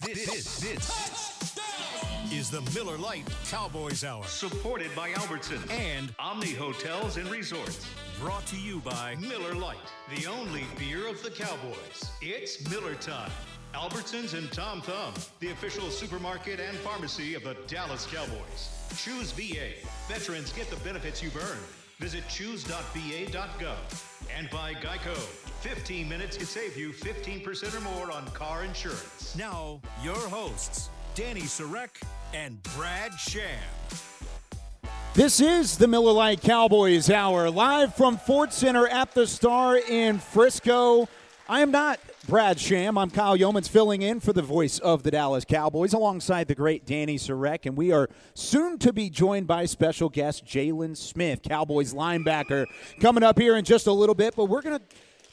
This, this, this is the Miller Lite Cowboys Hour. Supported by Albertson And Omni Hotels and Resorts. brought to you by Miller Lite, the only beer of the Cowboys. It's Miller time. Albertsons and Tom Thumb, the official supermarket and pharmacy of the Dallas Cowboys. Choose VA. Veterans get the benefits you've earned. Visit choose.va.gov. And by Geico. 15 minutes could save you 15% or more on car insurance. now your hosts, Danny Sarek and Brad Sham. This is the Miller Lite Cowboys Hour, live from Ford Center at the Star in Frisco. I am not Brad Sham. I'm Kyle Youmans filling in for the voice of the Dallas Cowboys alongside the great Danny Sarek. And we are soon to be joined by special guest Jaylon Smith, Cowboys linebacker, coming up here in just a little bit. But we're going to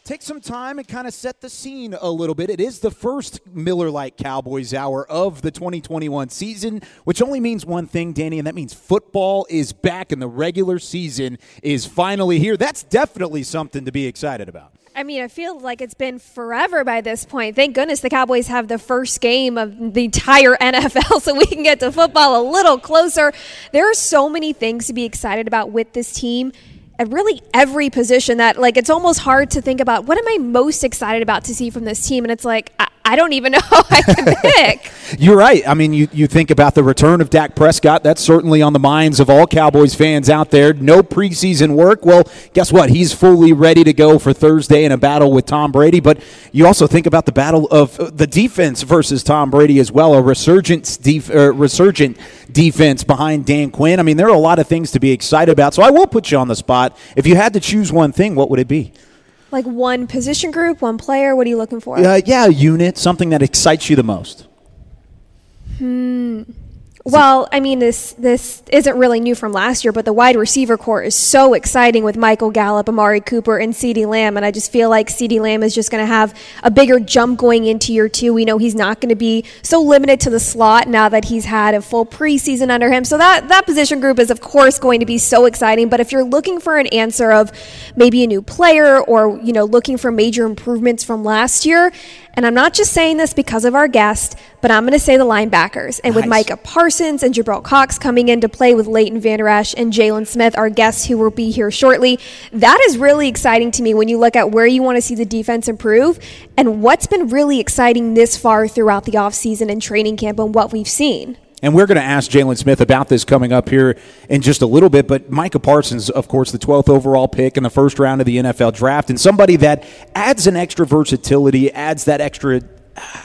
take some time and kind of set the scene a little bit. It is the first Miller Lite Cowboys hour of the 2021 season, which only means one thing, Danny, and that means football is back and the regular season is finally here. That's definitely something to be excited about. I mean, I feel like it's been forever by this point. Thank goodness the Cowboys have the first game of the entire NFL so we can get to football a little closer. There are so many things to be excited about with this team at really every position that, like, it's almost hard to think about what am I most excited about to see from this team? And it's like, I, I don't even know who I can pick. You're right. I mean, you, you think about the return of Dak Prescott. That's certainly on the minds of all Cowboys fans out there. No preseason work. Well, guess what? He's fully ready to go for Thursday in a battle with Tom Brady. But you also think about the battle of uh, the defense versus Tom Brady as well. A resurgent, def- uh, resurgent defense behind Dan Quinn. I mean, there are a lot of things to be excited about. So I will put you on the spot. If you had to choose one thing, what would it be? Like, one position group, one player. What are you looking for? Uh, yeah, a unit, something that excites you the most. Well, I mean, this this isn't really new from last year, but the wide receiver corps is so exciting with Michael Gallup, Amari Cooper, and CeeDee Lamb, and I just feel like CeeDee Lamb is just going to have a bigger jump going into year two. We know he's not going to be so limited to the slot now that he's had a full preseason under him. So that that position group is, of course, going to be so exciting. But if you're looking for an answer of maybe a new player or you know looking for major improvements from last year. And I'm not just saying this because of our guest, but I'm going to say the linebackers. And with Micah Parsons and Jabril Cox coming into play with Leighton Vander Esch and Jaylon Smith, our guests who will be here shortly. That is really exciting to me when you look at where you want to see the defense improve and what's been really exciting this far throughout the offseason and training camp and what we've seen. And we're going to ask Jaylon Smith about this coming up here in just a little bit. But Micah Parsons, of course, the 12th overall pick in the first round of the NFL draft, and somebody that adds an extra versatility, adds that extra,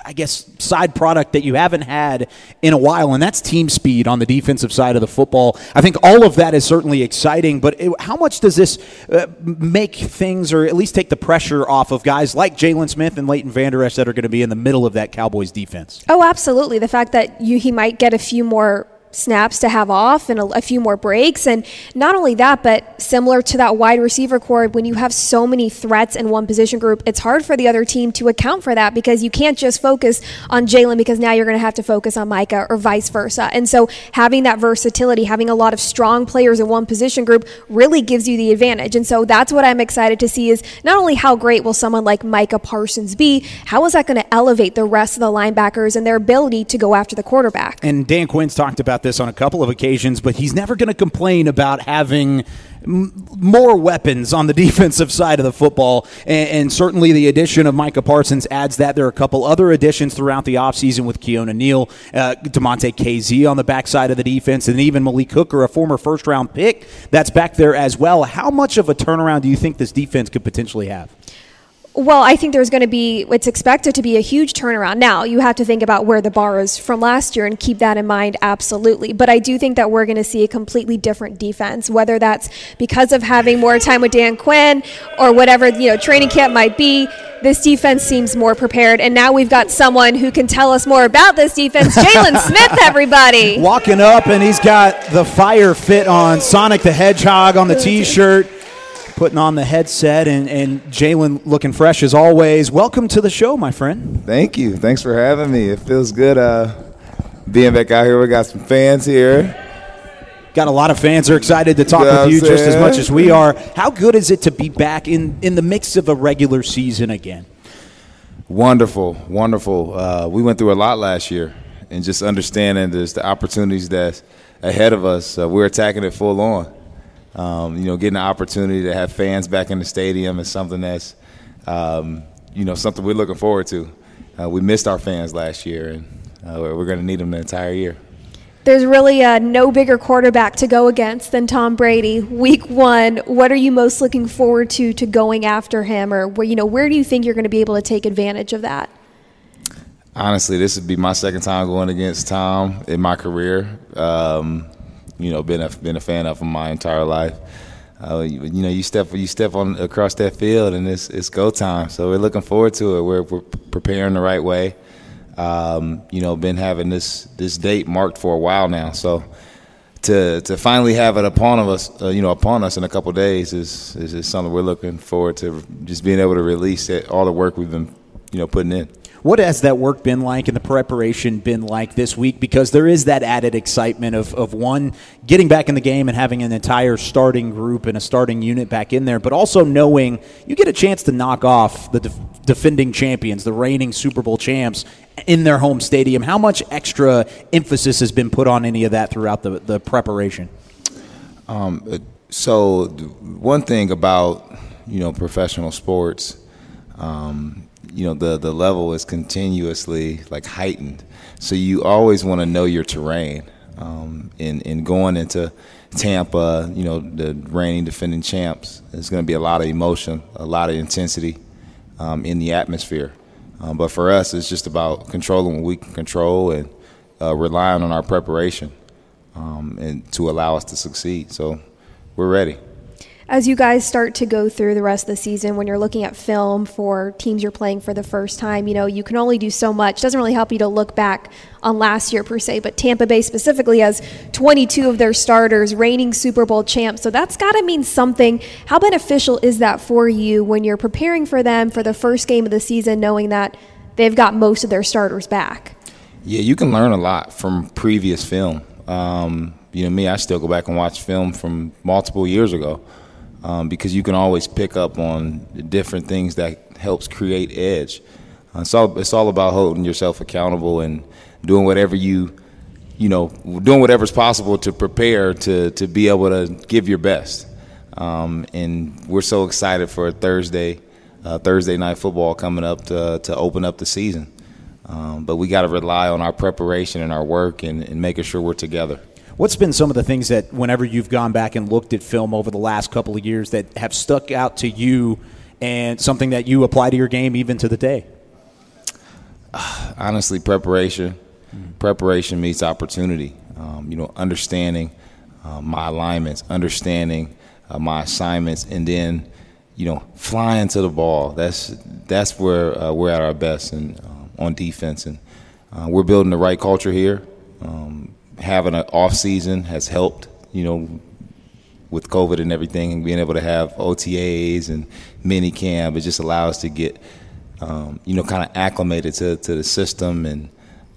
I guess, side product that you haven't had in a while, and that's team speed on the defensive side of the football. I think all of that is certainly exciting, but it, how much does this uh, make things, or at least take the pressure off of guys like Jaylon Smith and Leighton Vander Esch that are going to be in the middle of that Cowboys defense? Oh, absolutely. The fact that you he might get a few more snaps to have off and a, a few more breaks. And not only that but similar to that wide receiver corps when you have so many threats in one position group it's hard for the other team to account for that because you can't just focus on Jaylon because now you're going to have to focus on Micah or vice versa. And so having that versatility having a lot of strong players in one position group really gives you the advantage. And so that's what I'm excited to see is not only how great will someone like Micah Parsons be how is that going to elevate the rest of the linebackers and their ability to go after the quarterback? And Dan Quinn's talked about this on a couple of occasions, but he's never going to complain about having m- more weapons on the defensive side of the football. And, and certainly the addition of Micah Parsons adds that. There are a couple other additions throughout the offseason with Keanu Neal, uh, Damontae Kazee on the backside of the defense, and even Malik Hooker, a former first round pick, that's back there as well. How much of a turnaround do you think this defense could potentially have? Well, I think there's going to be, it's expected to be a huge turnaround. Now, you have to think about where the bar is from last year and keep that in mind, absolutely. But I do think that we're going to see a completely different defense, whether that's because of having more time with Dan Quinn or whatever, you know, training camp might be. This defense seems more prepared. And now we've got someone who can tell us more about this defense, Jaylon Smith, everybody. Walking up, and he's got the fire fit on Sonic the Hedgehog on the t shirt, putting on the headset, and, and Jaylon looking fresh as always. Welcome to the show, my friend. Thank you. Thanks for having me. It feels good uh, being back out here. We got some fans here. Got a lot of fans are excited to talk You know with you I'm just as much as we are. How good is it to be back in, in the mix of a regular season again? Wonderful, wonderful. Uh, we went through a lot last year, and just understanding there's the opportunities that's ahead of us. Uh, we're attacking it full on. Um, you know, getting the opportunity to have fans back in the stadium is something that's, um, you know, something we're looking forward to. Uh, we missed our fans last year, and uh, we're going to need them the entire year. There's really uh, no bigger quarterback to go against than Tom Brady. Week one, what are you most looking forward to to going after him, or where you know where do you think you're going to be able to take advantage of that? Honestly, this would be my second time going against Tom in my career. Um, you know, been a been a fan of my entire life. Uh, you, you, know, you step you step on across that field, and it's it's go time. So we're looking forward to it. We're, we're preparing the right way um, you know, been having this this date marked for a while now. So to to finally have it upon of us, uh, you know, upon us in a couple days is, is, is something we're looking forward to. Just being able to release it, all the work we've been, you know, putting in. What has that work been like and the preparation been like this week? Because there is that added excitement of, of one, getting back in the game and having an entire starting group and a starting unit back in there, but also knowing you get a chance to knock off the def- defending champions, the reigning Super Bowl champs, in their home stadium. How much extra emphasis has been put on any of that throughout the, the preparation? Um, so, one thing about you know professional sports, um, you know the the level is continuously like heightened. So you always want to know your terrain. Um, in in going into Tampa, you know the reigning defending champs, there's going to be a lot of emotion, a lot of intensity um, in the atmosphere. Um, but for us, it's just about controlling what we can control and uh, relying on our preparation um, and to allow us to succeed. So we're ready as you guys start to go through the rest of the season, when you're looking at film for teams you're playing for the first time, you know, you can only do so much. It doesn't really help you to look back on last year per se, but Tampa Bay specifically has 22 of their starters reigning Super Bowl champs. So that's got to mean something. How beneficial is that for you when you're preparing for them for the first game of the season, knowing that they've got most of their starters back? Yeah, you can learn a lot from previous film. Um, you know, me, I still go back and watch film from multiple years ago um, because you can always pick up on different things that helps create edge. Uh, it's all it's all about holding yourself accountable and doing whatever you you know doing whatever's possible to prepare to to be able to give your best. Um, and we're so excited for Thursday uh, Thursday night football coming up to to open up the season. Um, but we got to rely on our preparation and our work and, and making sure we're together. What's been some of the things that, whenever you've gone back and looked at film over the last couple of years, that have stuck out to you and something that you apply to your game even to the day? Honestly, preparation. Mm. Preparation meets opportunity. Um, you know, understanding uh, my alignments, understanding uh, my assignments, and then, you know, flying to the ball. That's that's where uh, we're at our best and uh, on defense, and uh, we're building the right culture here. Um, having an off season has helped. You know, with COVID and everything, and being able to have OTAs and mini camp, it just allows to get, um, you know, kind of acclimated to, to the system and,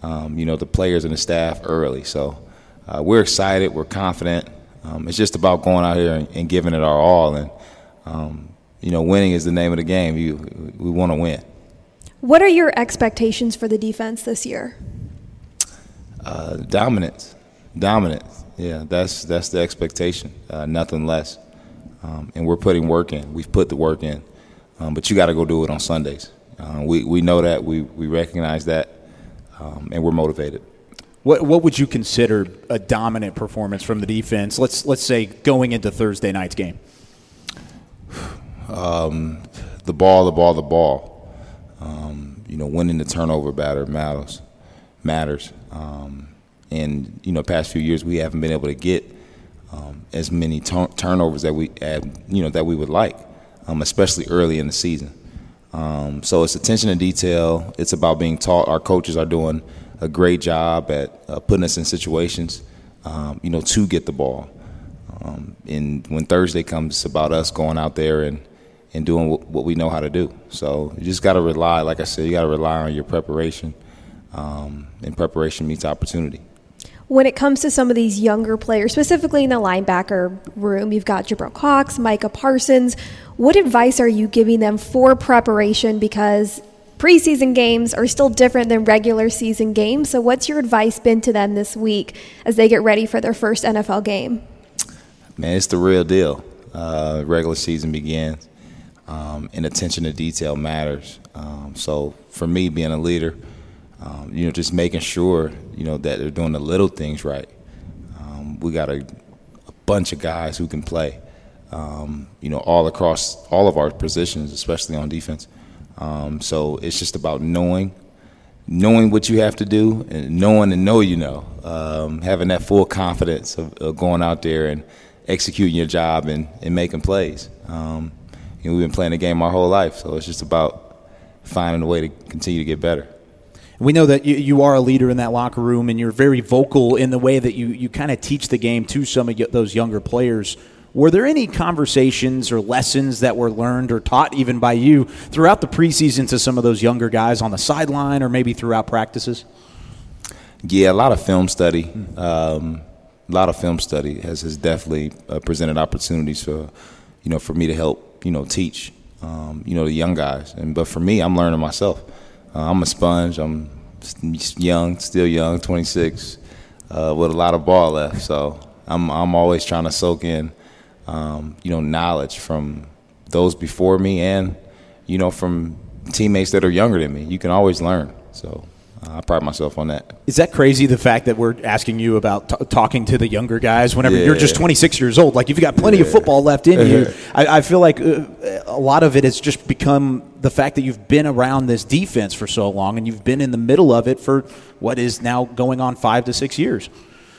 um, you know, the players and the staff early. So uh, we're excited, we're confident. Um, it's just about going out here and, and giving it our all, and um, you know, winning is the name of the game. You, we want to win. What are your expectations for the defense this year? Uh, dominance, dominance. Yeah, that's that's the expectation. Uh, nothing less. Um, and we're putting work in. We've put the work in, um, but you got to go do it on Sundays. Uh, we we know that. We we recognize that, um, and we're motivated. What what would you consider a dominant performance from the defense? Let's let's say going into Thursday night's game. Um, the ball, the ball, the ball. Um, you know, winning the turnover batter matters. Matters. Um, and you know, past few years we haven't been able to get um, as many t- turnovers that we had, you know that we would like, um, especially early in the season. Um, so it's attention to detail. It's about being taught. Our coaches are doing a great job at uh, putting us in situations, um, you know, to get the ball. Um, and when Thursday comes, it's about us going out there and and doing what, what we know how to do. So you just got to rely, like I said, you got to rely on your preparation um, and preparation meets opportunity. When it comes to some of these younger players, specifically in the linebacker room, you've got Jabril Cox, Micah Parsons. What advice are you giving them for preparation? Because preseason games are still different than regular season games. So, what's your advice been to them this week as they get ready for their first NFL game? Man, it's the real deal. Uh, regular season begins, um, and attention to detail matters. Um, so, for me, being a leader, um, you know, just making sure you know that they're doing the little things right. Um, we got a, a, bunch of guys who can play, um, you know, all across all of our positions, especially on defense. Um, so it's just about knowing, knowing what you have to do, and knowing and know you know, um, having that full confidence of, of, going out there and executing your job and, and making plays. Um, you know, we've been playing the game our whole life, so it's just about finding a way to continue to get better. We know that you, you are a leader in that locker room, and you're very vocal in the way that you, you kind of teach the game to some of those younger players. Were there any conversations or lessons that were learned or taught even by you throughout the preseason to some of those younger guys on the sideline or maybe throughout practices? Yeah, a lot of film study. Um, a lot of film study has, has definitely uh, presented opportunities for, you know, for me to help, you know, teach, um, you know, the young guys. And but for me, I'm learning myself. Uh, I'm a sponge. I'm young, still young, 26, uh, with a lot of ball left. So I'm I'm always trying to soak in um, you know, knowledge from those before me and, you know, from teammates that are younger than me. You can always learn. So I pride myself on that. Is that crazy? The fact that we're asking you about t- talking to the younger guys whenever yeah. you're just 26 years old, like you've got plenty yeah. of football left in you. I, I feel like uh, a lot of it has just become the fact that you've been around this defense for so long and you've been in the middle of it for what is now going on five to six years.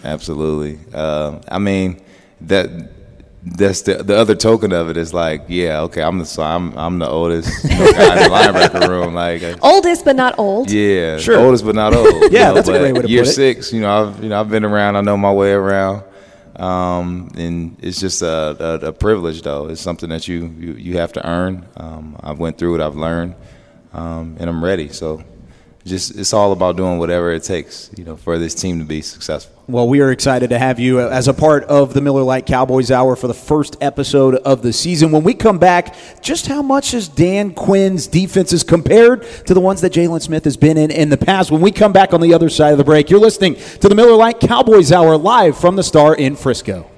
Absolutely. Uh, I mean that that's the the other token of it is like, yeah, okay, I'm the so I'm I'm the oldest guy in the linebacker room, like uh, oldest but not old. Yeah, sure, oldest but not old. yeah, know, that's a great way to year put it. six, you know, I've you know I've been around, I know my way around, um, and it's just a, a, a, privilege though. It's something that you you, you have to earn. Um, I've went through it, I've learned, um, and I'm ready. So just it's all about doing whatever it takes, you know, for this team to be successful. Well, we are excited to have you as a part of the Miller Lite Cowboys Hour for the first episode of the season. When we come back, just how much is Dan Quinn's defenses compared to the ones that Jaylon Smith has been in in the past? When we come back on the other side of the break, you're listening to the Miller Lite Cowboys Hour live from the Star in Frisco.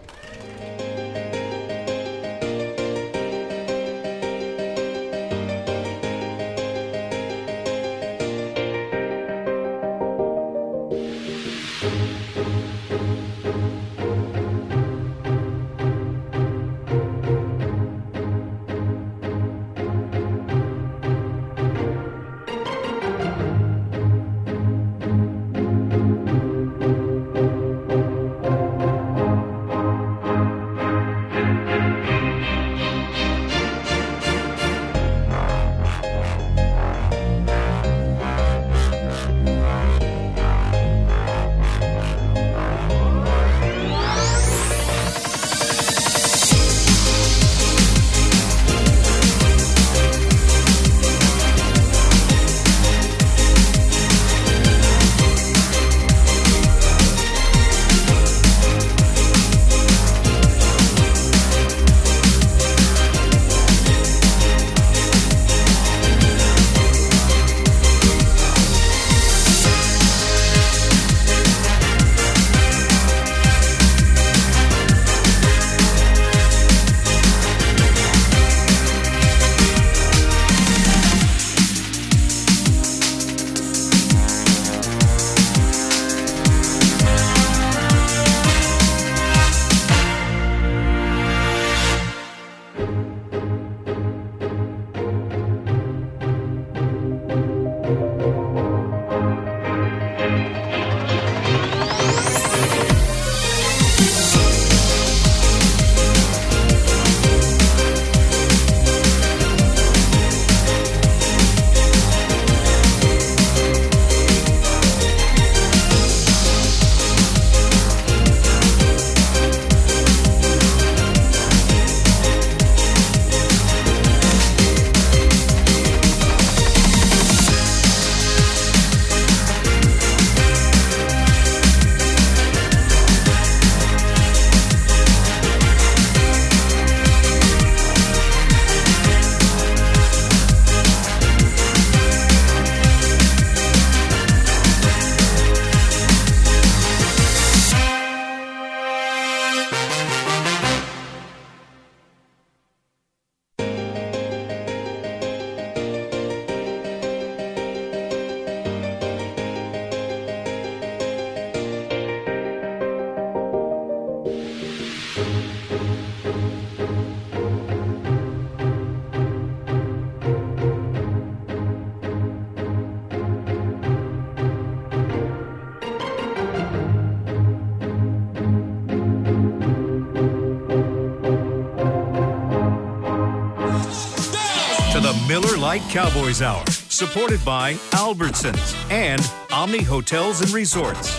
Cowboys Hour, supported by Albertsons and Omni Hotels and Resorts.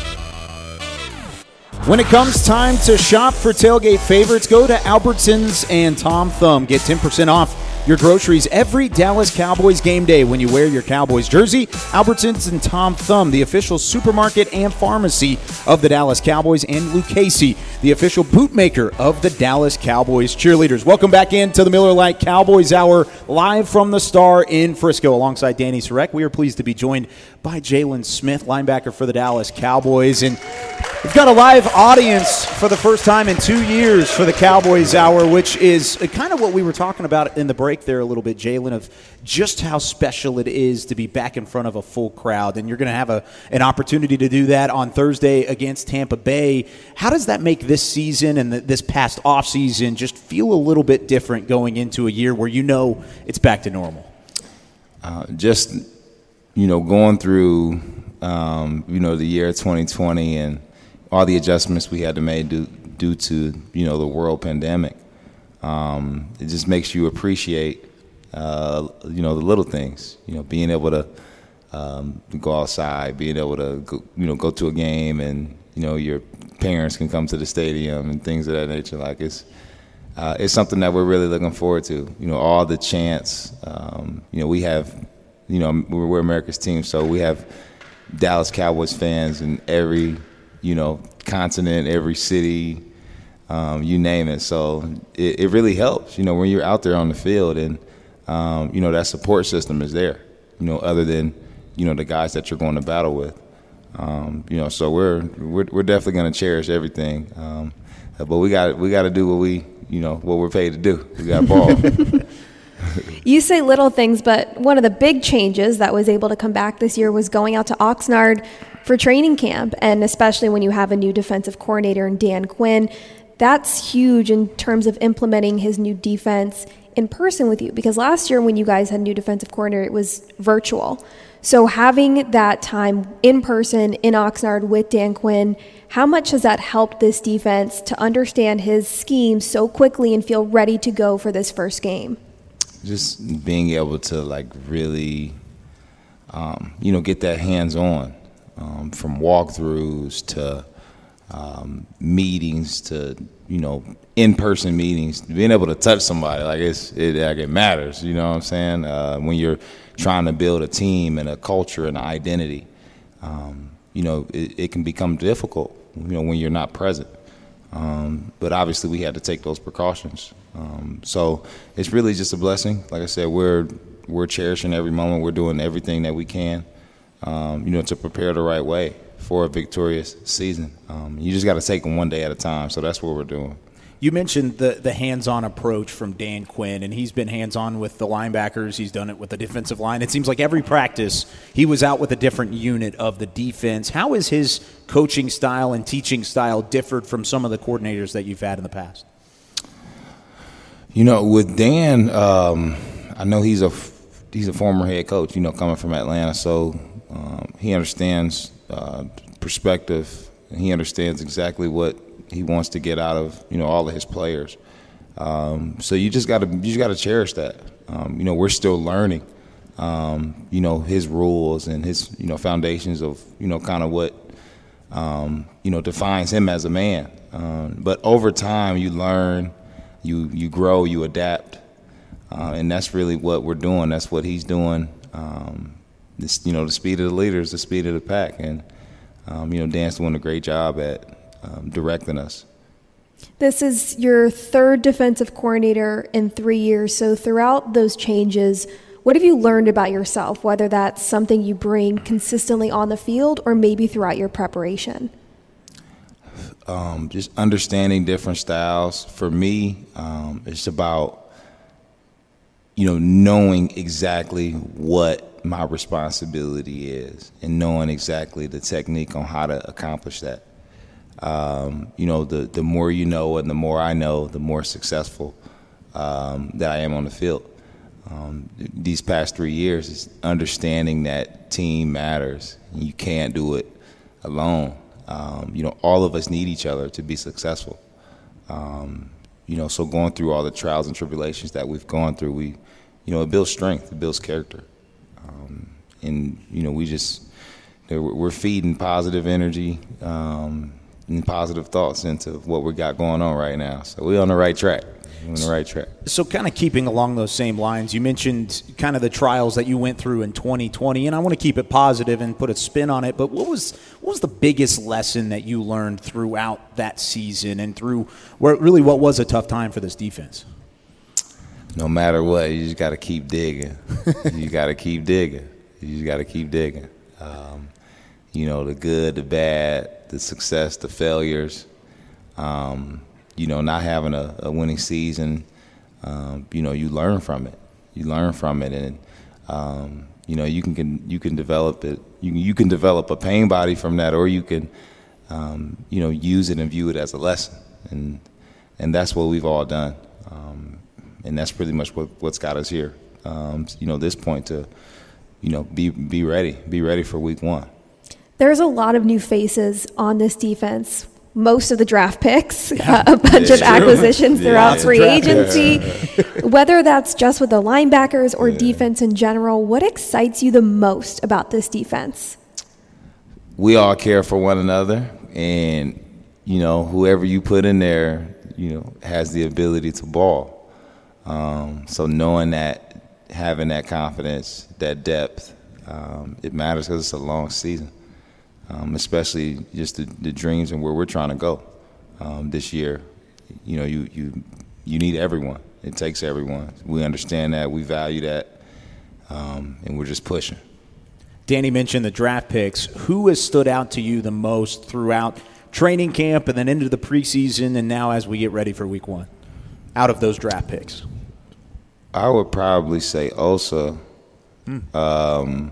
When it comes time to shop for tailgate favorites, go to Albertsons and Tom Thumb. Get 10% off your groceries every Dallas Cowboys game day when you wear your Cowboys jersey. Albertsons and Tom Thumb, the official supermarket and pharmacy of the Dallas Cowboys, and Lucchese, the official bootmaker of the Dallas Cowboys cheerleaders. Welcome back into the Miller Lite Cowboys Hour, live from the Star in Frisco, alongside Danny Sarek. We are pleased to be joined by Jaylon Smith, linebacker for the Dallas Cowboys, and We've got a live audience for the first time in two years for the Cowboys Hour, which is kind of what we were talking about in the break there a little bit, Jaylon, of just how special it is to be back in front of a full crowd. And you're going to have a, an opportunity to do that on Thursday against Tampa Bay. How does that make this season and this past offseason just feel a little bit different going into a year where you know it's back to normal? Uh, just, you know, going through, um, you know, the year 2020 and all the adjustments we had to make due, due to you know the world pandemic. Um, it just makes you appreciate uh, you know the little things. You know, being able to um, go outside, being able to go, you know go to a game, and you know your parents can come to the stadium and things of that nature. Like it's uh, it's something that we're really looking forward to. You know, all the chants. Um, you know, we have you know we're, we're America's team, so we have Dallas Cowboys fans in every you know, continent, every city, um, you name it. So it, it, really helps, you know, when you're out there on the field and, um, you know, that support system is there, you know, other than, you know, the guys that you're going to battle with. Um, you know, so we're, we're, we're definitely going to cherish everything. Um, but we got we got to do what we, you know, what we're paid to do. We got ball. you say little things, but one of the big changes that was able to come back this year was going out to Oxnard for training camp, and especially when you have a new defensive coordinator in Dan Quinn. That's huge in terms of implementing his new defense in person with you because last year when you guys had a new defensive coordinator, it was virtual. So having that time in person in Oxnard with Dan Quinn, how much has that helped this defense to understand his scheme so quickly and feel ready to go for this first game? Just being able to like really, um, you know, get that hands on um, from walkthroughs to um, meetings to you know in-person meetings being able to touch somebody like it's it like it matters you know what i'm saying? Uh, when you're trying to build a team and a culture and an identity um, you know it, it, can become difficult you know when you're not present. Um, but obviously we had to take those precautions. Um, so it's really just a blessing. Like i said we're we're cherishing every moment. We're doing everything that we can um, you know, to prepare the right way for a victorious season. Um, you just got to take them one day at a time. So that's what we're doing. You mentioned the the hands-on approach from Dan Quinn, and he's been hands-on with the linebackers. He's done it with the defensive line. It seems like every practice he was out with a different unit of the defense. How is his coaching style and teaching style differed from some of the coordinators that you've had in the past? You know, with Dan, um, I know he's a he's a former head coach. You know, coming from Atlanta, so um, he understands uh, perspective. He understands exactly what he wants to get out of you know all of his players. Um, so you just got to you just got to cherish that. Um, you know, we're still learning. Um, you know his rules and his you know foundations of you know kind of what um, you know defines him as a man. Um, but over time, you learn, you you grow, you adapt, uh, and that's really what we're doing. That's what he's doing. Um, this, you know, the speed of the leaders, the speed of the pack, and um, you know, Dan's doing a great job at um, directing us. This is your third defensive coordinator in three years. So throughout those changes, what have you learned about yourself? Whether that's something you bring consistently on the field, or maybe throughout your preparation. um, just understanding different styles. For me, um, it's about you know knowing exactly what my responsibility is and knowing exactly the technique on how to accomplish that. Um, you know, the the more you know and the more I know, the more successful um, that I am on the field. Um, these past three years is understanding that team matters. You can't do it alone. Um, you know, all of us need each other to be successful. Um, you know, so going through all the trials and tribulations that we've gone through, we, you know, it builds strength, it builds character, um, and you know, we just we're feeding positive energy um, and positive thoughts into what we got going on right now. So we're on the right track on the right track. So, kind of keeping along those same lines, you mentioned kind of the trials that you went through in 2020, and I want to keep it positive and put a spin on it. But what was what was the biggest lesson that you learned throughout that season and through where really what was a tough time for this defense? No matter what, you just got to keep digging. you got to keep digging. You just got to keep digging. Um, you know, the good, the bad, the success, the failures. Um, you know, not having a, a winning season, um, you know, you learn from it. You learn from it, and um, you know, you can, can, you can develop it. You you can develop a pain body from that, or you can, um, you know, use it and view it as a lesson, and and that's what we've all done, um, and that's pretty much what what's got us here. Um, you know, this point to, you know, be be ready, be ready for week one. There's a lot of new faces on this defense most of the draft picks, yeah. uh, a bunch of acquisitions throughout yeah. free agency. Whether that's just with the linebackers or yeah. defense in general, what excites you the most about this defense? We all care for one another, and you know whoever you put in there, you know, has the ability to ball. Um, so knowing that, having that confidence, that depth, um, it matters because it's a long season um, especially just the, the, dreams and where we're trying to go um, this year. You know, you, you, you need everyone. It takes everyone. We understand that. We value that. Um, and we're just pushing. Danny mentioned the draft picks. Who has stood out to you the most throughout training camp and then into the preseason and now as we get ready for week one out of those draft picks? I would probably say Osa. Hmm. Um,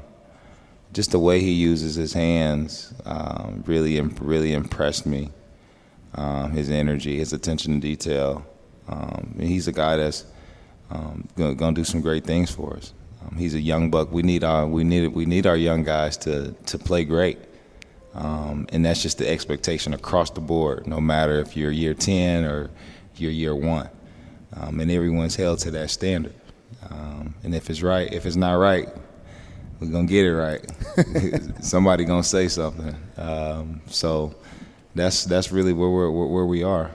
just the way he uses his hands um, really really impressed me. Um, his energy, his attention to detail. Um, he's a guy that's um, going to do some great things for us. Um, he's a young buck. We need our we need we need our young guys to to play great, um, and that's just the expectation across the board. No matter if you're year ten or you're year one, and everyone's held to that standard. and if it's right, if it's not right, we're gonna get it right. Somebody gonna say something. Um, so that's that's really where we're where we are.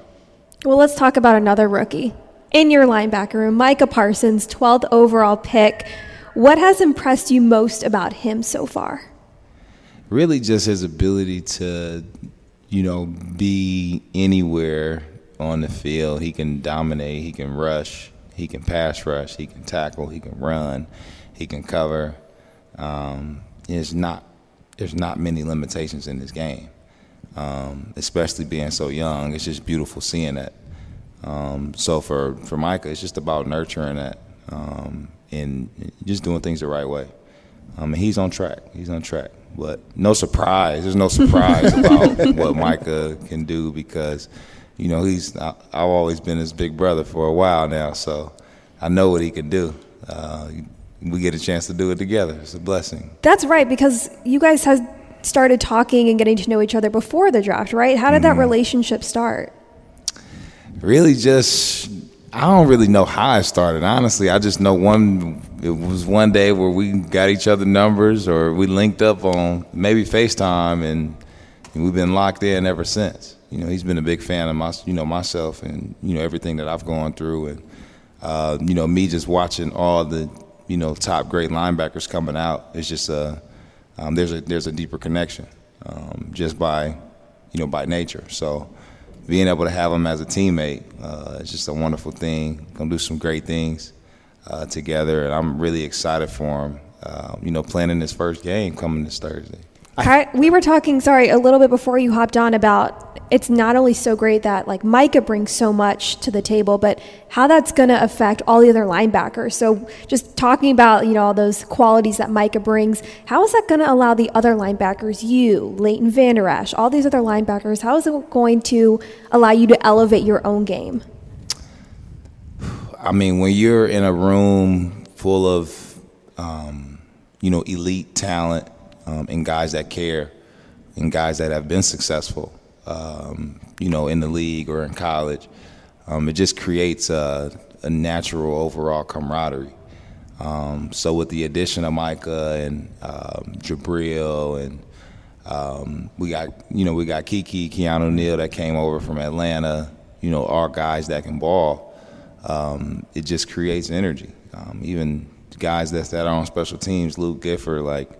Well, let's talk about another rookie in your linebacker room, Micah Parsons, 12th overall pick. What has impressed you most about him so far? Really, just his ability to, you know, be anywhere on the field. He can dominate. He can rush. He can pass rush. He can tackle. He can run. He can cover. Um, there's not there's not many limitations in this game, um, especially being so young. It's just beautiful seeing that. Um, so for for Micah, it's just about nurturing that um, and just doing things the right way. Um, and he's on track. He's on track. But no surprise. There's no surprise about what Micah can do because, you know, he's. I, have always been his big brother for a while now, so I know what he can do. Uh, we get a chance to do it together. It's a blessing. That's right, because you guys have started talking and getting to know each other before the draft, right? How did mm-hmm. that relationship start? Really, just I don't really know how it started. Honestly, I just know one. It was one day where we got each other numbers, or we linked up on maybe FaceTime, and, and we've been locked in ever since. You know, he's been a big fan of my, you know, myself, and you know everything that I've gone through, and uh, you know me just watching all the you know top great linebackers coming out. It's just a um, there's a there's a deeper connection um, just by you know by nature. So being able to have him as a teammate uh, is just a wonderful thing. Gonna do some great things uh, together, and I'm really excited for him. Uh, you know, playing in his first game coming this Thursday. I, we were talking, sorry, a little bit before you hopped on about it's not only so great that like Micah brings so much to the table, but how that's going to affect all the other linebackers. So just talking about you know all those qualities that Micah brings, how is that going to allow the other linebackers, you, Leighton Vander Esch, all these other linebackers, how is it going to allow you to elevate your own game? I mean, when you're in a room full of um, you know elite talent um, and guys that care and guys that have been successful um, you know, in the league or in college. Um, it just creates a, a natural overall camaraderie. Um, so with the addition of Micah and um, Jabril and um, we got you know we got Keke Keanu Neal that came over from Atlanta. You know, our guys that can ball. Um, it just creates energy. Um, even guys that are on special teams, Luke Gifford, like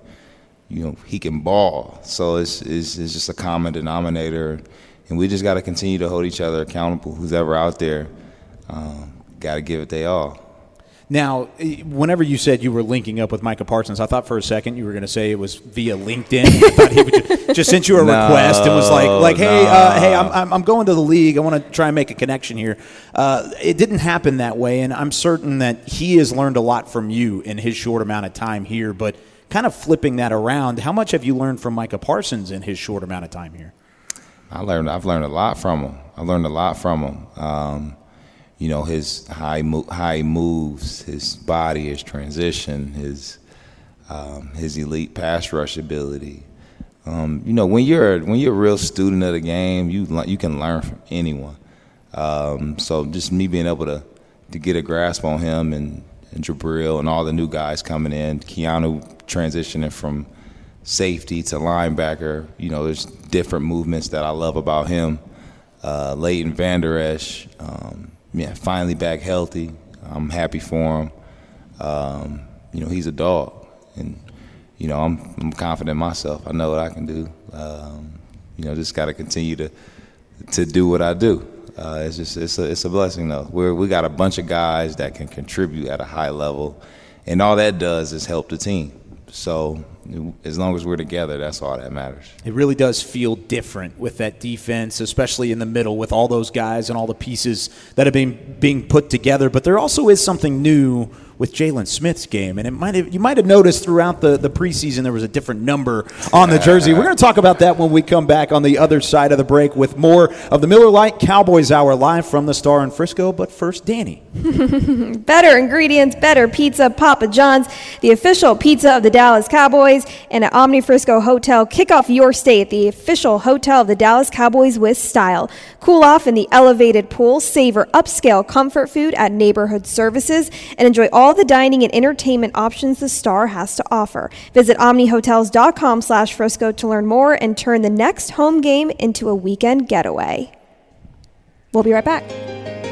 you know he can ball. So it's it's, it's just a common denominator, and we just got to continue to hold each other accountable. Who's ever out there, um, got to give it they all. Now, whenever you said you were linking up with Micah Parsons, I thought for a second you were going to say it was via LinkedIn. I thought he would just, just sent you a No, request and was like, like, hey, no. uh, hey, I'm, I'm, I'm going to the league. I want to try and make a connection here. Uh, it didn't happen that way, and I'm certain that he has learned a lot from you in his short amount of time here. But kind of flipping that around, how much have you learned from Micah Parsons in his short amount of time here? I learned. I've learned a lot from him. I learned a lot from him. Um, you know, his high mo- high moves, his body, his transition, his um, his elite pass rush ability. Um, you know, when you're when you're a real student of the game, you you can learn from anyone. Um, so just me being able to to get a grasp on him and, and Jabril and all the new guys coming in, Keanu transitioning from safety to linebacker. You know, there's different movements that I love about him. Uh, Leighton Vander Esch, um, yeah, finally back healthy. I'm happy for him. Um, you know, he's a dog, and you know, I'm I'm confident myself. I know what I can do. Um, you know, just got to continue to to do what I do. Uh, it's just it's a it's a blessing though. We're we got a bunch of guys that can contribute at a high level, and all that does is help the team. So as long as we're together, that's all that matters. It really does feel different with that defense, especially in the middle with all those guys and all the pieces that have been being put together. But there also is something new with Jaylon Smith's game, and it might have, you might have noticed throughout the, the preseason there was a different number on the jersey. We're going to talk about that when we come back on the other side of the break with more of the Miller Lite Cowboys Hour live from the Star in Frisco. But first, Danny. Better ingredients, better pizza, Papa John's, the official pizza of the Dallas Cowboys, and at Omni Frisco Hotel. Kick off your stay at the official hotel of the Dallas Cowboys with style. Cool off in the elevated pool, savor upscale comfort food at neighborhood services, and enjoy all the dining and entertainment options the Star has to offer. Visit omnihotels.com slash Frisco to learn more and turn the next home game into a weekend getaway. We'll be right back.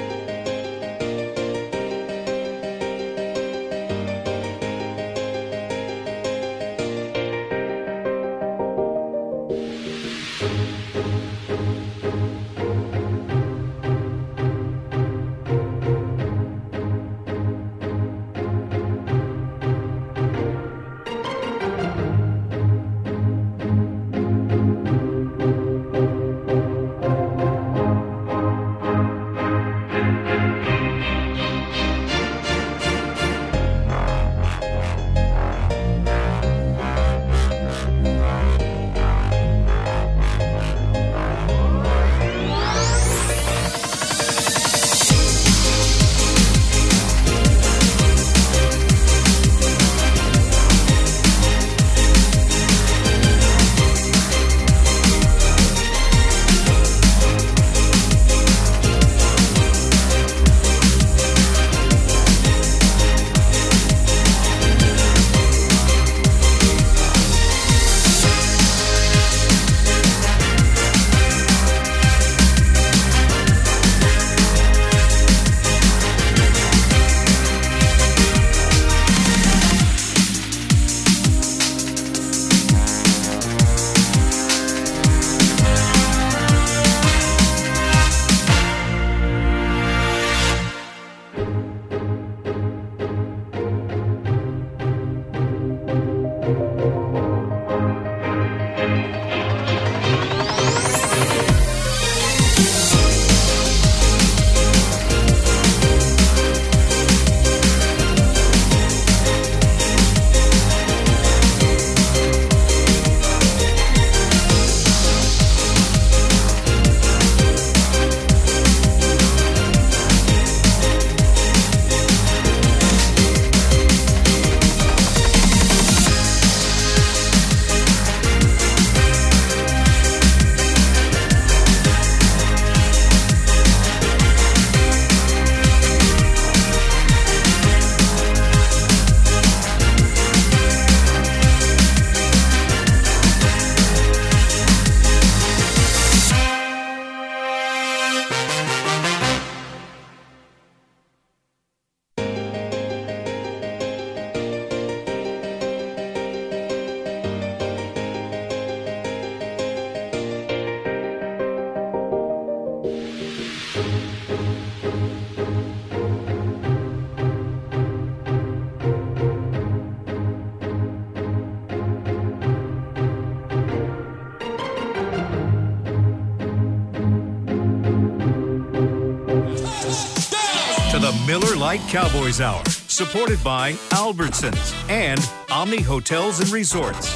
Cowboys Hour, supported by Albertsons and Omni Hotels and Resorts.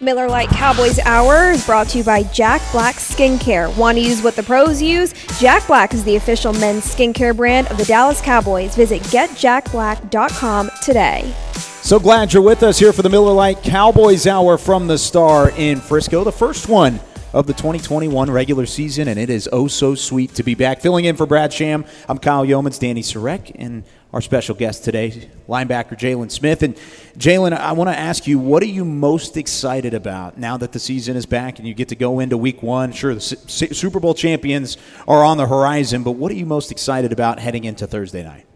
Miller Lite Cowboys Hour is brought to you by Jack Black Skincare. Want to use what the pros use? Jack Black is the official men's skincare brand of the Dallas Cowboys. Visit getjackblack.com today. So glad you're with us here for the Miller Lite Cowboys Hour from the Star in Frisco. The first one of the 2021 regular season, and it is oh so sweet to be back. Filling in for Brad Sham, I'm Kyle Youmans, Danny Sarek, and our special guest today, linebacker Jaylon Smith. And Jaylon, I want to ask you, what are you most excited about now that the season is back and you get to go into week one? Sure, the Super Bowl champions are on the horizon, but what are you most excited about heading into Thursday night?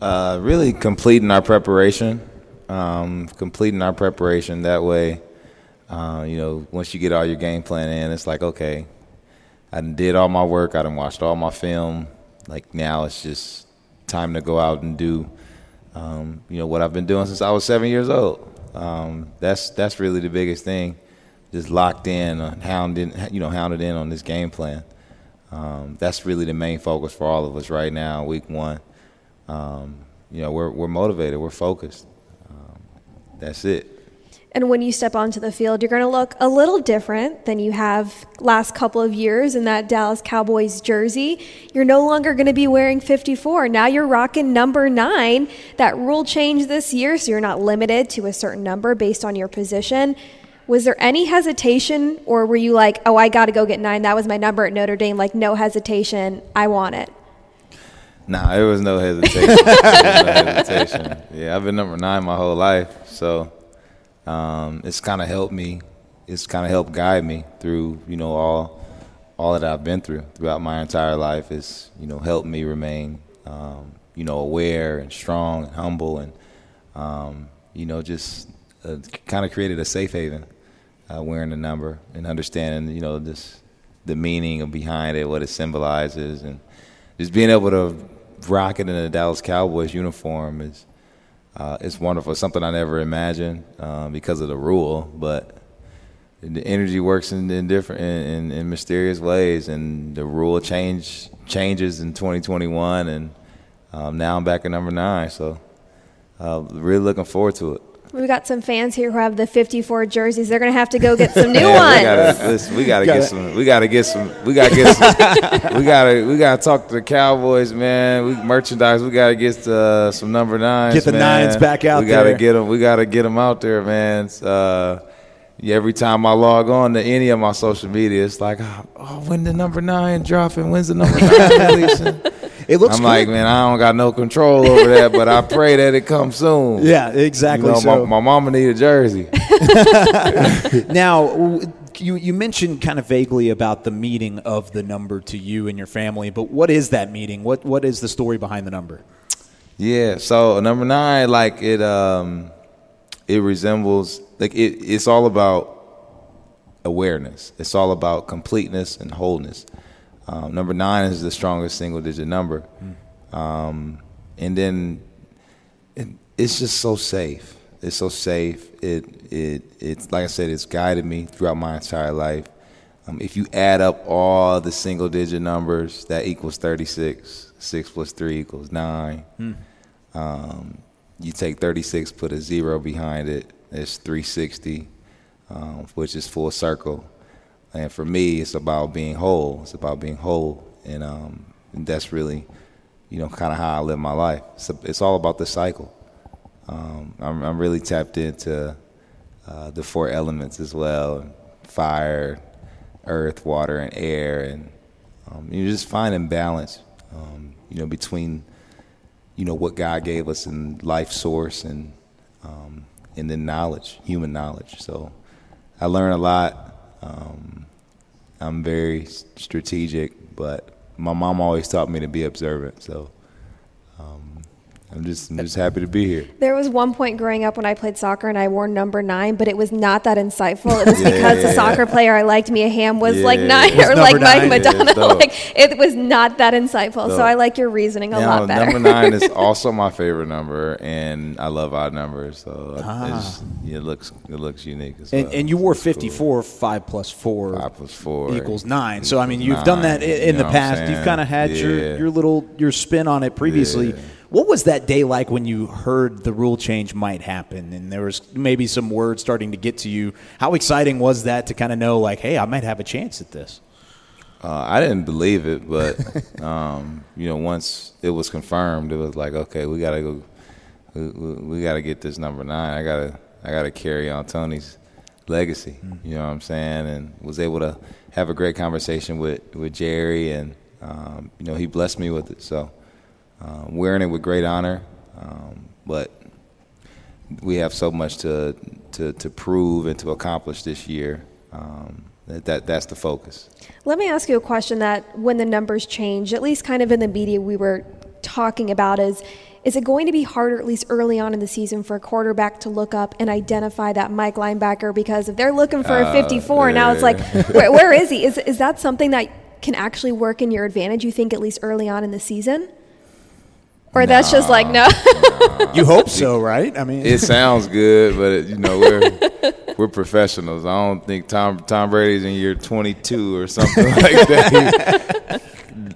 Uh, really completing our preparation, um, completing our preparation. That way, uh, you know, once you get all your game plan in, it's like, okay, I did all my work. I done watched all my film. Like now, it's just time to go out and do, um, you know, what I've been doing since I was seven years old. Um, that's that's really the biggest thing. Just locked in, uh, hounded, you know, hounded in on this game plan. Um, that's really the main focus for all of us right now, week one. Um, you know, we're we're motivated, we're focused. Um, that's it. And when you step onto the field, you're going to look a little different than you have last couple of years in that Dallas Cowboys jersey. You're no longer going to be wearing 54. Now you're rocking number nine. That rule changed this year, so you're not limited to a certain number based on your position. Was there any hesitation, or were you like, oh, I got to go get nine? That was my number at Notre Dame. Like, no hesitation. I want it. Nah, there was no hesitation. was no hesitation. Yeah, I've been number nine my whole life, so um, it's kind of helped me. It's kind of helped guide me through, you know, all all that I've been through throughout my entire life. It's you know helped me remain, um, you know, aware and strong and humble, and um, you know, just uh, kind of created a safe haven uh, wearing the number and understanding, you know, this the meaning of behind it, what it symbolizes, and just being able to rock it in a Dallas Cowboys uniform is uh, it's wonderful. It's something I never imagined um, because of the rule, but the energy works in, in different in, in, mysterious ways, and the rule change changes in 2021, and um, now I'm back at number nine. So, uh, really looking forward to it. We've got some fans here who have the 54 jerseys. They're going to have to go get some new ones. we gotta, listen, we gotta get some. We gotta get some. We gotta get some. we gotta. We gotta talk to the Cowboys, man. We merchandise. We gotta get uh, some number nines. Get the man. nines back out we gotta there. get them. We gotta get them out there, man. Uh, every time I log on to any of my social media, it's like, oh, when the number nine dropping? When's the number nine releasing? It looks. I'm good. like, man, I don't got no control over that, but I pray that it comes soon. Yeah, exactly. You know, so. my, my mama need a jersey. now, you you mentioned kind of vaguely about the meaning of the number to you and your family, but what is that meaning? What what is the story behind the number? Yeah, so number nine, like it, um, it resembles like it, it's all about awareness. It's all about completeness and wholeness. Um, number nine is the strongest single digit number, um, and then it, it's just so safe. It's so safe. It it it's like I said, it's guided me throughout my entire life. Um, if you add up all the single digit numbers, that equals 36. Six plus three equals nine. Um, you take 36, put a zero behind it. It's 360, um, which is full circle. And for me, it's about being whole. It's about being whole, and, um, and that's really, you know, kind of how I live my life. It's, a, it's all about the cycle. Um, I'm, I'm really tapped into uh, the four elements as well: fire, earth, water, and air, and um, you just finding balance, um, you know, between you know what God gave us in life source and um, and then knowledge, human knowledge. So I learn a lot. Um, I'm very strategic, but my mom always taught me to be observant. So um, I'm just I'm just happy to be here. There was one point growing up when I played soccer and I wore number nine, but it was not that insightful. It was Yeah, because the yeah, soccer player I liked, Mia Hamm, was like nine Was or like number Mike nine? Yeah, Madonna. like it was not that insightful. So I like your reasoning a Now, lot better. number nine is also my favorite number, and I love odd numbers, so it's, yeah, it looks it looks unique. As And, well. and you wore It's cool. 54, 5 plus 4 Five plus four equals 9. So, I mean, you've Nine, done that i- in you the know what past. You've kind of had your, Yeah. your little your spin on it previously. What was that day like when you heard the rule change might happen and there was maybe some words starting to get to you? How exciting was that to kind of know, like, hey, I might have a chance at this? Uh, I didn't believe it, but um, you know, once it was confirmed, it was like, okay, we gotta go, we, we, we gotta get this number nine. I gotta, I gotta carry on Tony's legacy. You know what I'm saying? And was able to have a great conversation with with Jerry, and um, you know, he blessed me with it. So um, wearing it with great honor, um, but we have so much to to to prove and to accomplish this year. Um, that, that that's the focus. Let me ask you a question that when the numbers change, at least kind of in the media we were talking about is is it going to be harder, at least early on in the season, for a quarterback to look up and identify that Mike linebacker? Because if they're looking for a 54, now it's like, where, where is he? Is, is that something that can actually work in your advantage, you think, at least early on in the season? Or that's just like, no. You hope so, right? I mean, It sounds good, but it, you know we're we're professionals. I don't think Tom Tom Brady's in year 22 or something like that.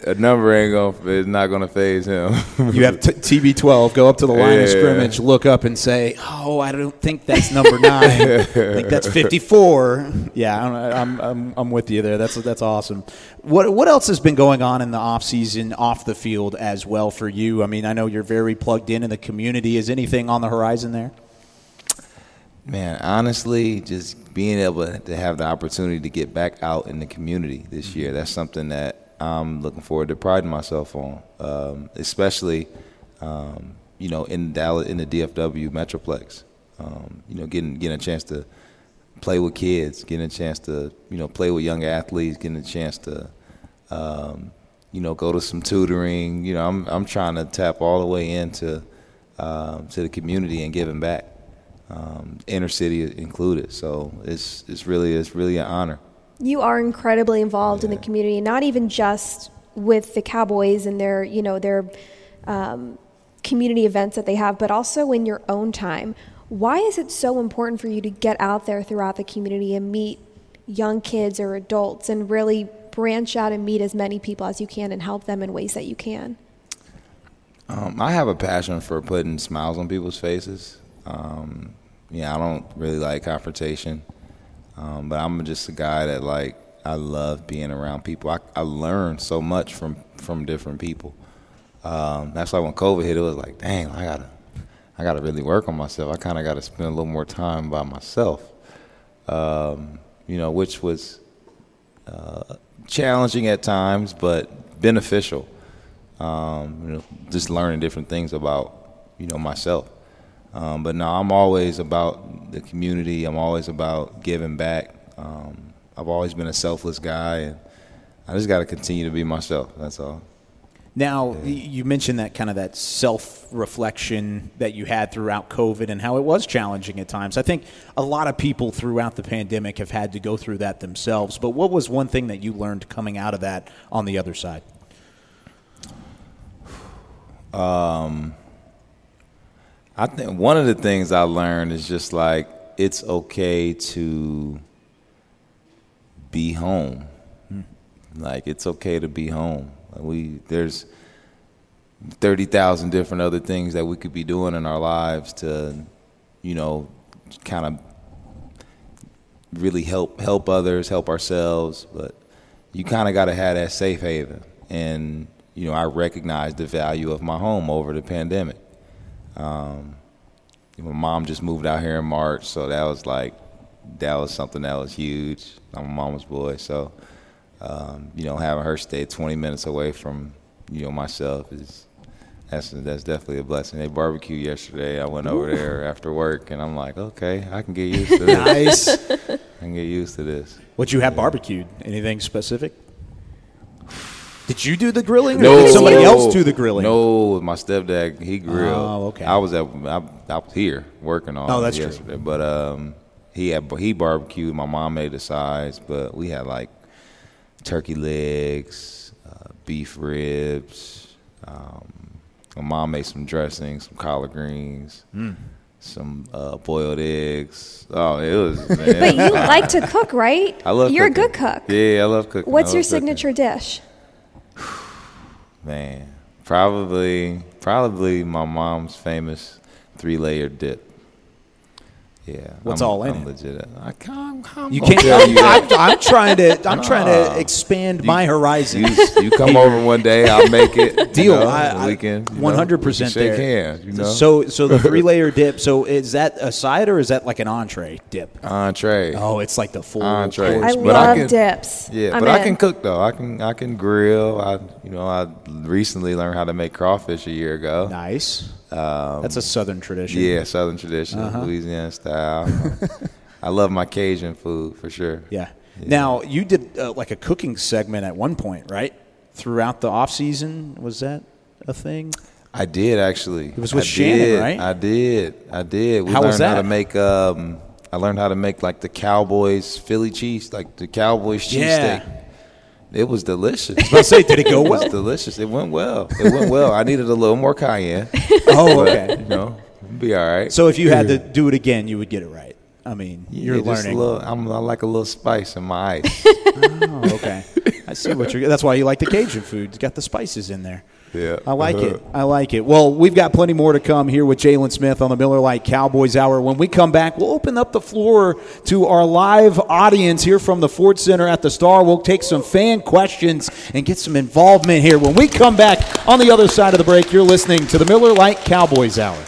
A number ain't gonna is not gonna phase him. You have t- TB12 go up to the line of Yeah. scrimmage, look up, and say, "Oh, I don't think that's number nine. I think that's 54." Yeah, I'm, I'm, I'm, I'm with you there. That's that's awesome. What what else has been going on in the off season, off the field as well for you? I mean, I know you're very plugged in in the community. Is anything on the horizon there? Man, honestly, just being able to have the opportunity to get back out in the community this year, that's something that I'm looking forward to priding myself on, um, especially, um, you know, in Dallas, in the DFW Metroplex. Um, you know, getting getting a chance to play with kids, getting a chance to, you know, play with young athletes, getting a chance to, um, you know, go to some tutoring. You know, I'm I'm trying to tap all the way into um, to the community and giving back um, inner city included. So it's it's really it's really an honor. You are incredibly involved in the community, not even just with the Cowboys and their, you know, their um, community events that they have, but also in your own time. Why is it so important for you to get out there throughout the community and meet young kids or adults and really branch out and meet as many people as you can and help them in ways that you can? Um, I have a passion for putting smiles on people's faces. Um, yeah, I don't really like confrontation, um, but I'm just a guy that like I love being around people. I, I learn so much from from different people. Um, that's why when COVID hit, it was like, dang, I gotta I gotta really work on myself. I kind of got to spend a little more time by myself. Um, you know, which was uh, challenging at times, but beneficial um, you know, just learning different things about you know myself. Um, but no, I'm always about the community. I'm always about giving back. Um, I've always been a selfless guy, and I just got to continue to be myself. That's all. Now, y you mentioned that kind of that self reflection that you had throughout COVID and how it was challenging at times. I think a lot of people throughout the pandemic have had to go through that themselves. But what was one thing that you learned coming out of that on the other side? I think one of the things I learned is just like it's okay to be home. Like it's okay to be home. We there's thirty thousand different other things that we could be doing in our lives to, you know, kind of really help help others, help ourselves. But you kind of got to have that safe haven. And you know, I recognize the value of my home over the pandemic. Um, my mom just moved out here in March, so that was like that was something that was huge. I'm a mama's boy, so um, you know, having her stay 20 minutes away from you know myself is that's that's definitely a blessing. They barbecued yesterday. I went over there after work, and I'm like, okay, I can get used to this. Nice. I can get used to this. what you have barbecued? Anything specific? Did you do the grilling, or No, did somebody you? else do the grilling? No, my stepdad he grilled. Oh, okay. I was at I, I was here working on. Oh, it that's true. yesterday, But um, he had he barbecued. My mom made the sides, but we had like turkey legs, uh, beef ribs. Um, my mom made some dressing, some collard greens, Hmm. some uh, boiled eggs. Oh, it was. Man. But you like to cook, right? I love. You're cooking. a good cook. Yeah, I love cooking. What's I your love cooking. signature dish? Man, probably probably my mom's famous three layer dip. Yeah, What's I'm, all in I'm it? legit. I can't. I'm You can't. tell you that. I'm, I'm trying to. I'm trying to expand my horizon. You, you come over one day, I'll make it. Deal. You know, I- I- we can. 100% we can there. Shake hands. You know. So, so the three layer dip. So, is that a side or is that like an entree dip? entree. Oh, it's like the full Entree. course I But meal. love can- dips. Yeah, I'm but I can cook though. I can I can grill. I you know I recently learned how to make crawfish a year ago. Nice. That's a southern tradition. Yeah, Southern tradition, Uh-huh. Louisiana style. I love my Cajun food for sure. Yeah. Now you did uh, like a cooking segment at one point, right? Throughout the off season, was that a thing? I did actually. It was with I Shannon, did. right? I did. I did. We How learned was how to make. Um, I learned how to make like the Cowboys Philly cheese, like the Cowboys Yeah. Cheesesteak. It was delicious. I was about to say, did it go It was delicious. It went well. It went well. I needed a little more cayenne. Oh, but, okay. You know, be all right. So if you had to do it again, you would get it right. I mean, you're just learning. A little, I'm, I like a little spice in my ice. Oh, okay. I see what you're. That's why you like the Cajun food. It's got the spices in there. Yeah. I like it. Uh-huh. I like it. Well, we've got plenty more to come here with Jaylon Smith on the Miller Lite Cowboys Hour. When we come back, we'll open up the floor to our live audience here from the Ford Center at the Star. We'll take some fan questions and get some involvement here. When we come back on the other side of the break, you're listening to the Miller Lite Cowboys Hour.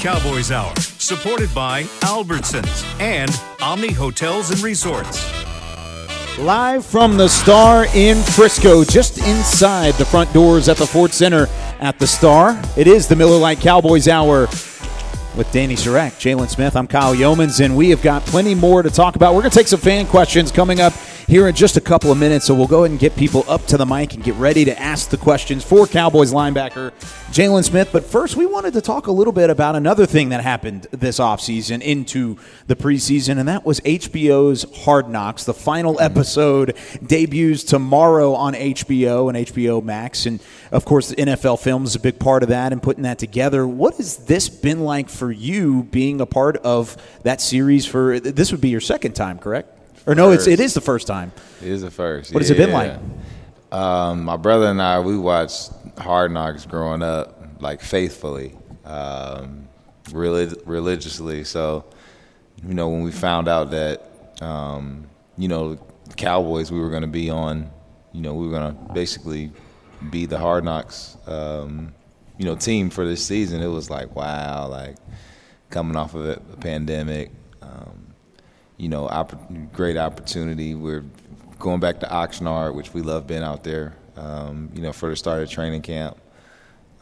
Cowboys Hour, supported by Albertsons and Omni Hotels and Resorts. Live from the Star in Frisco, just inside the front doors at the Ford Center at the Star. It is the Miller Lite Cowboys Hour with Danny Sarek, Jaylon Smith. I'm Kyle Youmans, and we have got plenty more to talk about. We're going to take some fan questions coming up here in just a couple of minutes, so we'll go ahead and get people up to the mic and get ready to ask the questions for Cowboys linebacker Jaylon Smith. But first, we wanted to talk a little bit about another thing that happened this offseason into the preseason, and that was HBO's Hard Knocks. The final episode debuts tomorrow on HBO and HBO Max. And of course, the NFL film is a big part of that and putting that together. What has this been like for you being a part of that series for this would be your second time, correct? Or no, it's it is the first time. It is the first. What has it been like? Um, my brother and I, we watched Hard Knocks growing up, like faithfully, um, relig- religiously. So, you know, when we found out that, um, you know, the Cowboys, we were going to be on, you know, we were going to basically be the Hard Knocks, um, you know, team for this season. It was like, wow, like coming off of a pandemic, um, you know, opp- great opportunity. We're going back to Oxnard, which we love being out there, um, you know, for the start of training camp.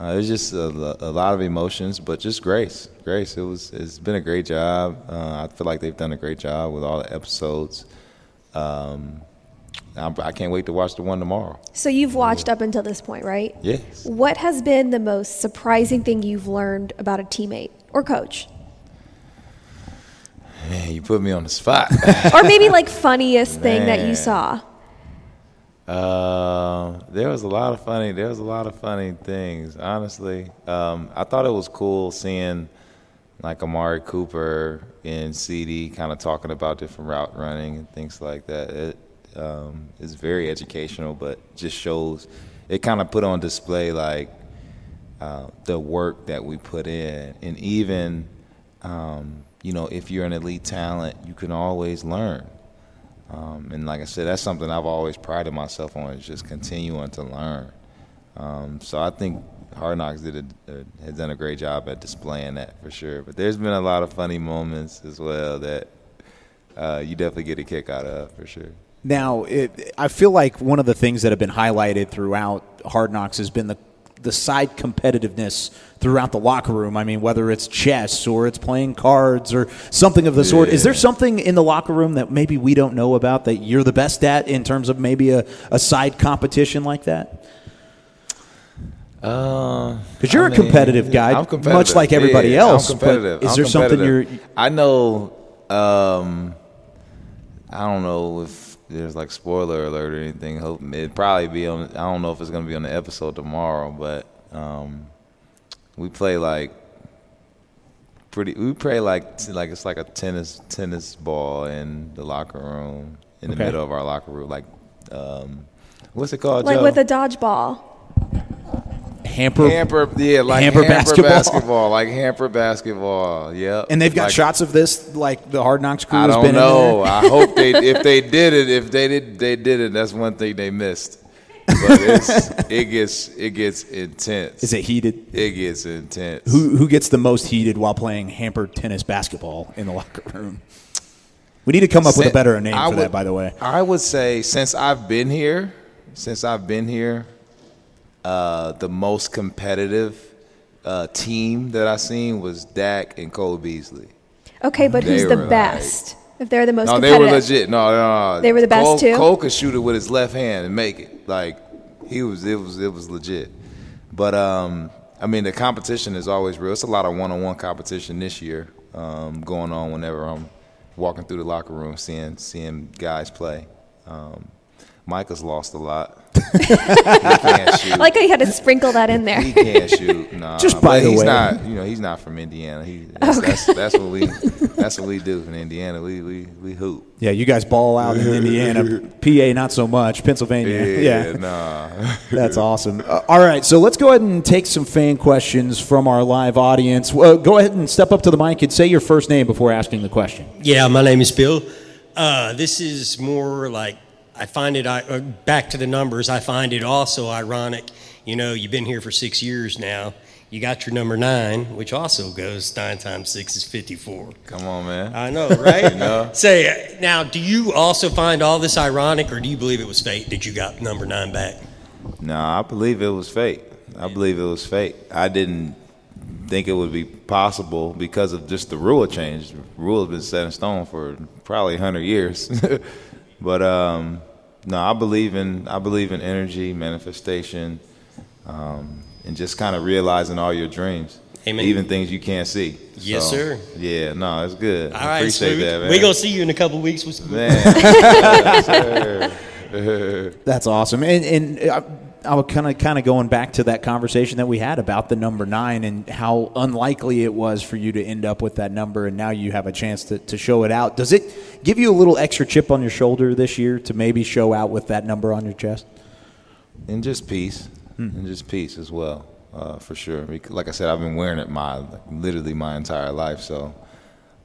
Uh, it was just a, a, lot of emotions, but just grace. Grace. It was. It's been a great job. Uh, I feel like they've done a great job with all the episodes. Um, I'm, I can not wait to watch the one tomorrow. So you've watched up until this point, right? Yes. What has been the most surprising thing you've learned about a teammate or coach? Man, you put me on the spot. or maybe like funniest thing that you saw. Uh, there was a lot of funny. There was a lot of funny things. Honestly, um, I thought it was cool seeing like Amari Cooper and CD kind of talking about different route running and things like that. It um, is very educational, but just shows it kind of put on display like uh, the work that we put in, and even um, you know if you're an elite talent, you can always learn. Um, and like I said, that's something I've always prided myself on is just continuing to learn. Um, so I think Hard Knocks did a, uh, has done a great job at displaying that for sure. But there's been a lot of funny moments as well that uh, you definitely get a kick out of for sure. Now, it, I feel like one of the things that have been highlighted throughout Hard Knocks has been the the side competitiveness throughout the locker room. I mean, whether it's chess or it's playing cards or something of the yeah. sort. Is there something in the locker room that maybe we don't know about that you're the best at in terms of maybe a, a side competition like that? Because uh, you're I a competitive guy, competitive. much like everybody yeah, else. I'm competitive. Is I'm there something you're? I know. Um, I don't know if there's like spoiler alert or anything. Hope it probably be on. I don't know if it's gonna be on the episode tomorrow, but um, we play like pretty. We play like like it's like a tennis tennis ball in the locker room in the middle of our locker room. Like um, what's it called? Like Joe? with a dodgeball hamper, hamper, yeah, like hamper, hamper basketball. basketball. like hamper basketball. Yeah, and they've got like, shots of this, like the Hard Knocks crew. I don't know. I hope they, if they did it, if they did, they did it. That's one thing they missed. But it gets it gets intense. Is it heated? It gets intense. Who who gets the most heated while playing hamper tennis basketball in the locker room? We need to come up since, with a better name I for would, that. By the way, I would say since I've been here, since I've been here, uh, the most competitive uh, team that I seen was Dak and Cole Beasley. Okay, but they who's the best? Like, if they're the most no, they were legit. No, no, no. They were the best Cole, too. Cole could shoot it with his left hand and make it. Like he was, it was, it was legit. But um, I mean, the competition is always real. It's a lot of one-on-one competition this year um, going on whenever I'm walking through the locker room, seeing seeing guys play. Um, Micah's lost a lot. he can't shoot. I like how you had to sprinkle that in there. He can't shoot. Nah, Just by the he's way, not. You know, he's not from Indiana. He, that's, okay. that's, that's, what we. That's what we do in Indiana. We we we hoop. Yeah, you guys ball out in Indiana. PA, not so much. Pennsylvania. Yeah, yeah. nah. that's awesome. Uh, all right, so let's go ahead and take some fan questions from our live audience. Uh, go ahead and step up to the mic and say your first name before asking the question. Yeah, my name is Bill. Uh, this is more like I find it, uh, back to the numbers, I find it also ironic. You know, you've been here for six years now, you got your number nine, which also goes nine times six is 54. Come on, man. I know, right? know? Say, now, do you also find all this ironic, or do you believe it was fate that you got number nine back? No, I believe it was fate. I believe it was fate. I didn't think it would be possible because of just the rule change. The rule has been set in stone for probably 100 years. but um, no, I believe in I believe in energy, manifestation, um, and just kind of realizing all your dreams, Amen. even things you can't see. Yes, So, sir. Yeah, no, it's good. All I right, appreciate Smooth. that, man. We're going to see you in a couple weeks. With man. Yes. That's awesome. And, and uh, I was kind of kind of going back to that conversation that we had about the number nine and how unlikely it was for you to end up with that number, and now you have a chance to, to show it out. Does it give you a little extra chip on your shoulder this year to maybe show out with that number on your chest? and just peace, and just peace as well, uh, for sure. Like I said, I've been wearing it my like, literally my entire life, so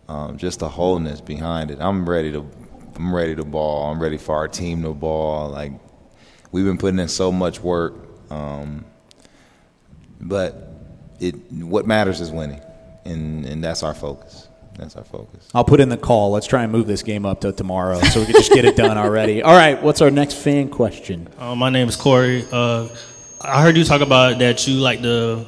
um, just the wholeness behind it. I'm ready to, I'm ready to ball. I'm ready for our team to ball. Like we've been putting in so much work, um, but it what matters is winning, and and that's our focus. That's our focus. I'll put in the call. Let's try and move this game up to tomorrow so we can just get it done already. All right, what's our next fan question? Uh, my name is Corey. Uh, I heard you talk about that you like to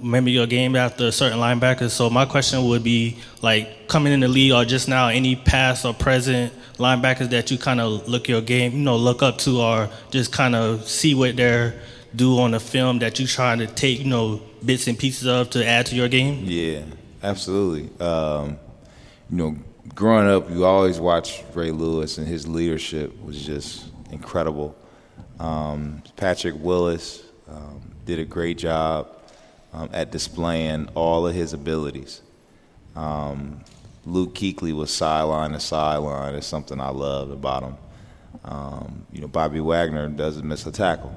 remember your game after certain linebackers. So my question would be like coming in the league or just now, any past or present linebackers that you kind of look your game, you know, look up to or just kind of see what they're do on the film that you trying to take, you know, bits and pieces of to add to your game. Yeah, absolutely. Um, you know, growing up, you always watched Ray Lewis, and his leadership was just incredible. Um, Patrick Willis um, did a great job um, at displaying all of his abilities. Luke Kuechly was sideline to sideline. It's something I love about him. Um, you know, Bobby Wagner doesn't miss a tackle.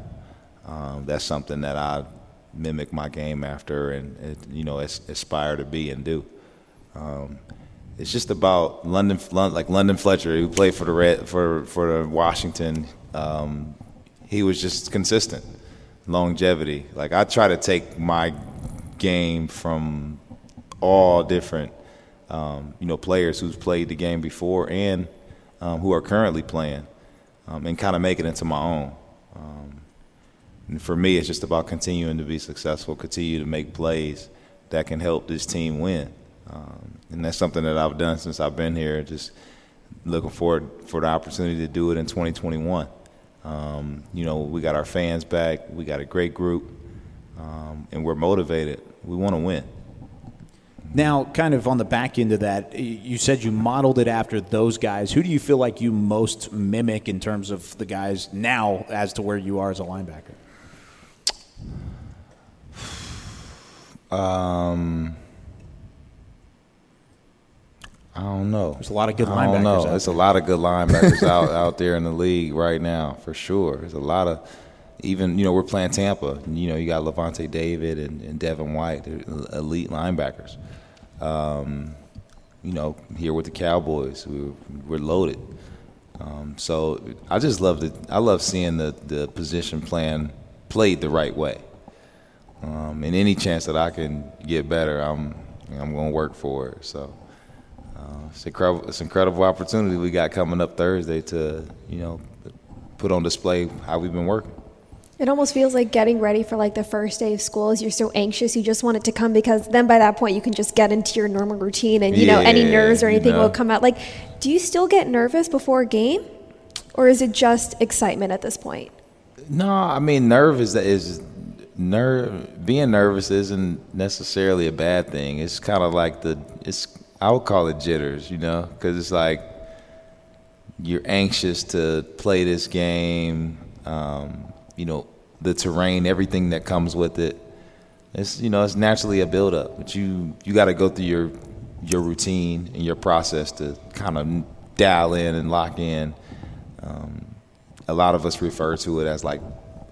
Um, that's something that I mimic my game after and, and you know aspire to be and do. Um, it's just about London, like London Fletcher, who played for the Red, for for the Washington. Um, he was just consistent, longevity. Like I try to take my game from all different, um, you know, players who's played the game before and um, who are currently playing, um, and kind of make it into my own. Um, and for me, it's just about continuing to be successful, continue to make plays that can help this team win. Um, and that's something that I've done since I've been here. Just looking forward for the opportunity to do it in 2021. Um, you know, we got our fans back. We got a great group, um, and we're motivated. We want to win. Now, kind of on the back end of that, you said you modeled it after those guys. Who do you feel like you most mimic in terms of the guys now as to where you are as a linebacker? Um, I don't know. There's a lot of good linebackers. I don't know. There's a lot of good linebackers out out there in the league right now, for sure. There's a lot of even you know we're playing Tampa. You know you got Lavonte David and, and Devin White, elite linebackers. Um, you know here with the Cowboys, we're, we're loaded. Um, so I just love the I love seeing the the position plan played the right way. Um, and any chance that I can get better, I'm I'm going to work for it. So uh, it's incredible. It's incredible opportunity we got coming up Thursday to you know put on display how we've been working. It almost feels like getting ready for like the first day of school is you're so anxious you just want it to come because then by that point you can just get into your normal routine and you know any nerves or you anything know. will come out. Like, do you still get nervous before a game, or is it just excitement at this point? No, I mean nervous is nerve. Being nervous isn't necessarily a bad thing. It's kind of like the it's I would call it jitters, you know, because it's like you're anxious to play this game. Um, you know, the terrain, everything that comes with it. It's you know, it's naturally a build up, but you you got to go through your your routine and your process to kind of dial in and lock in. Um, a lot of us refer to it as like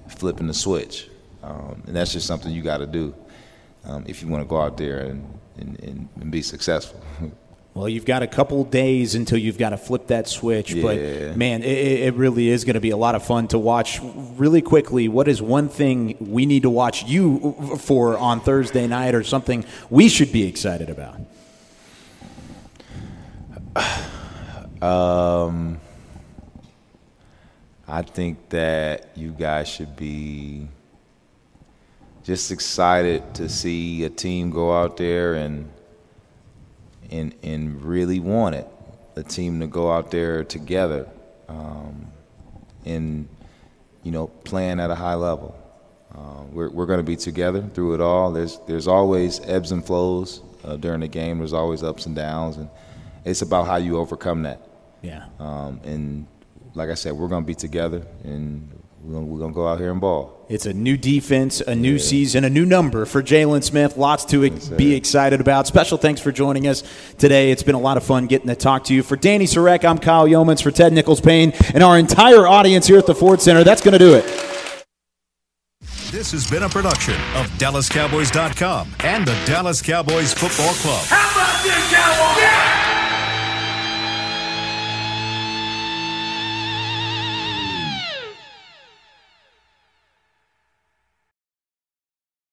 flipping the switch, um, and that's just something you got to do um, if you want to go out there and, and, and be successful. Well, you've got a couple days until you've got to flip that switch, Yeah. but man, it, it really is going to be a lot of fun to watch. Really quickly, what is one thing we need to watch you for on Thursday night, or something we should be excited about? Um, I think that you guys should be just excited to see a team go out there and and and really want it. A team to go out there together, um, and you know, playing at a high level. Uh, we're we're going to be together through it all. There's there's always ebbs and flows uh, during the game. There's always ups and downs, and it's about how you overcome that. Yeah. Um, and like I said, we're going to be together, and we're going we're to go out here and ball. It's a new defense, a new season, a new number for Jaylon Smith. Lots to ex- be excited about. Special thanks for joining us today. It's been a lot of fun getting to talk to you. For Danny Sarek, I'm Kyle Youmans. For Ted Nichols Payne and our entire audience here at the Ford Center, that's going to do it. This has been a production of DallasCowboys.com and the Dallas Cowboys Football Club. How about this, Cowboys? Yeah!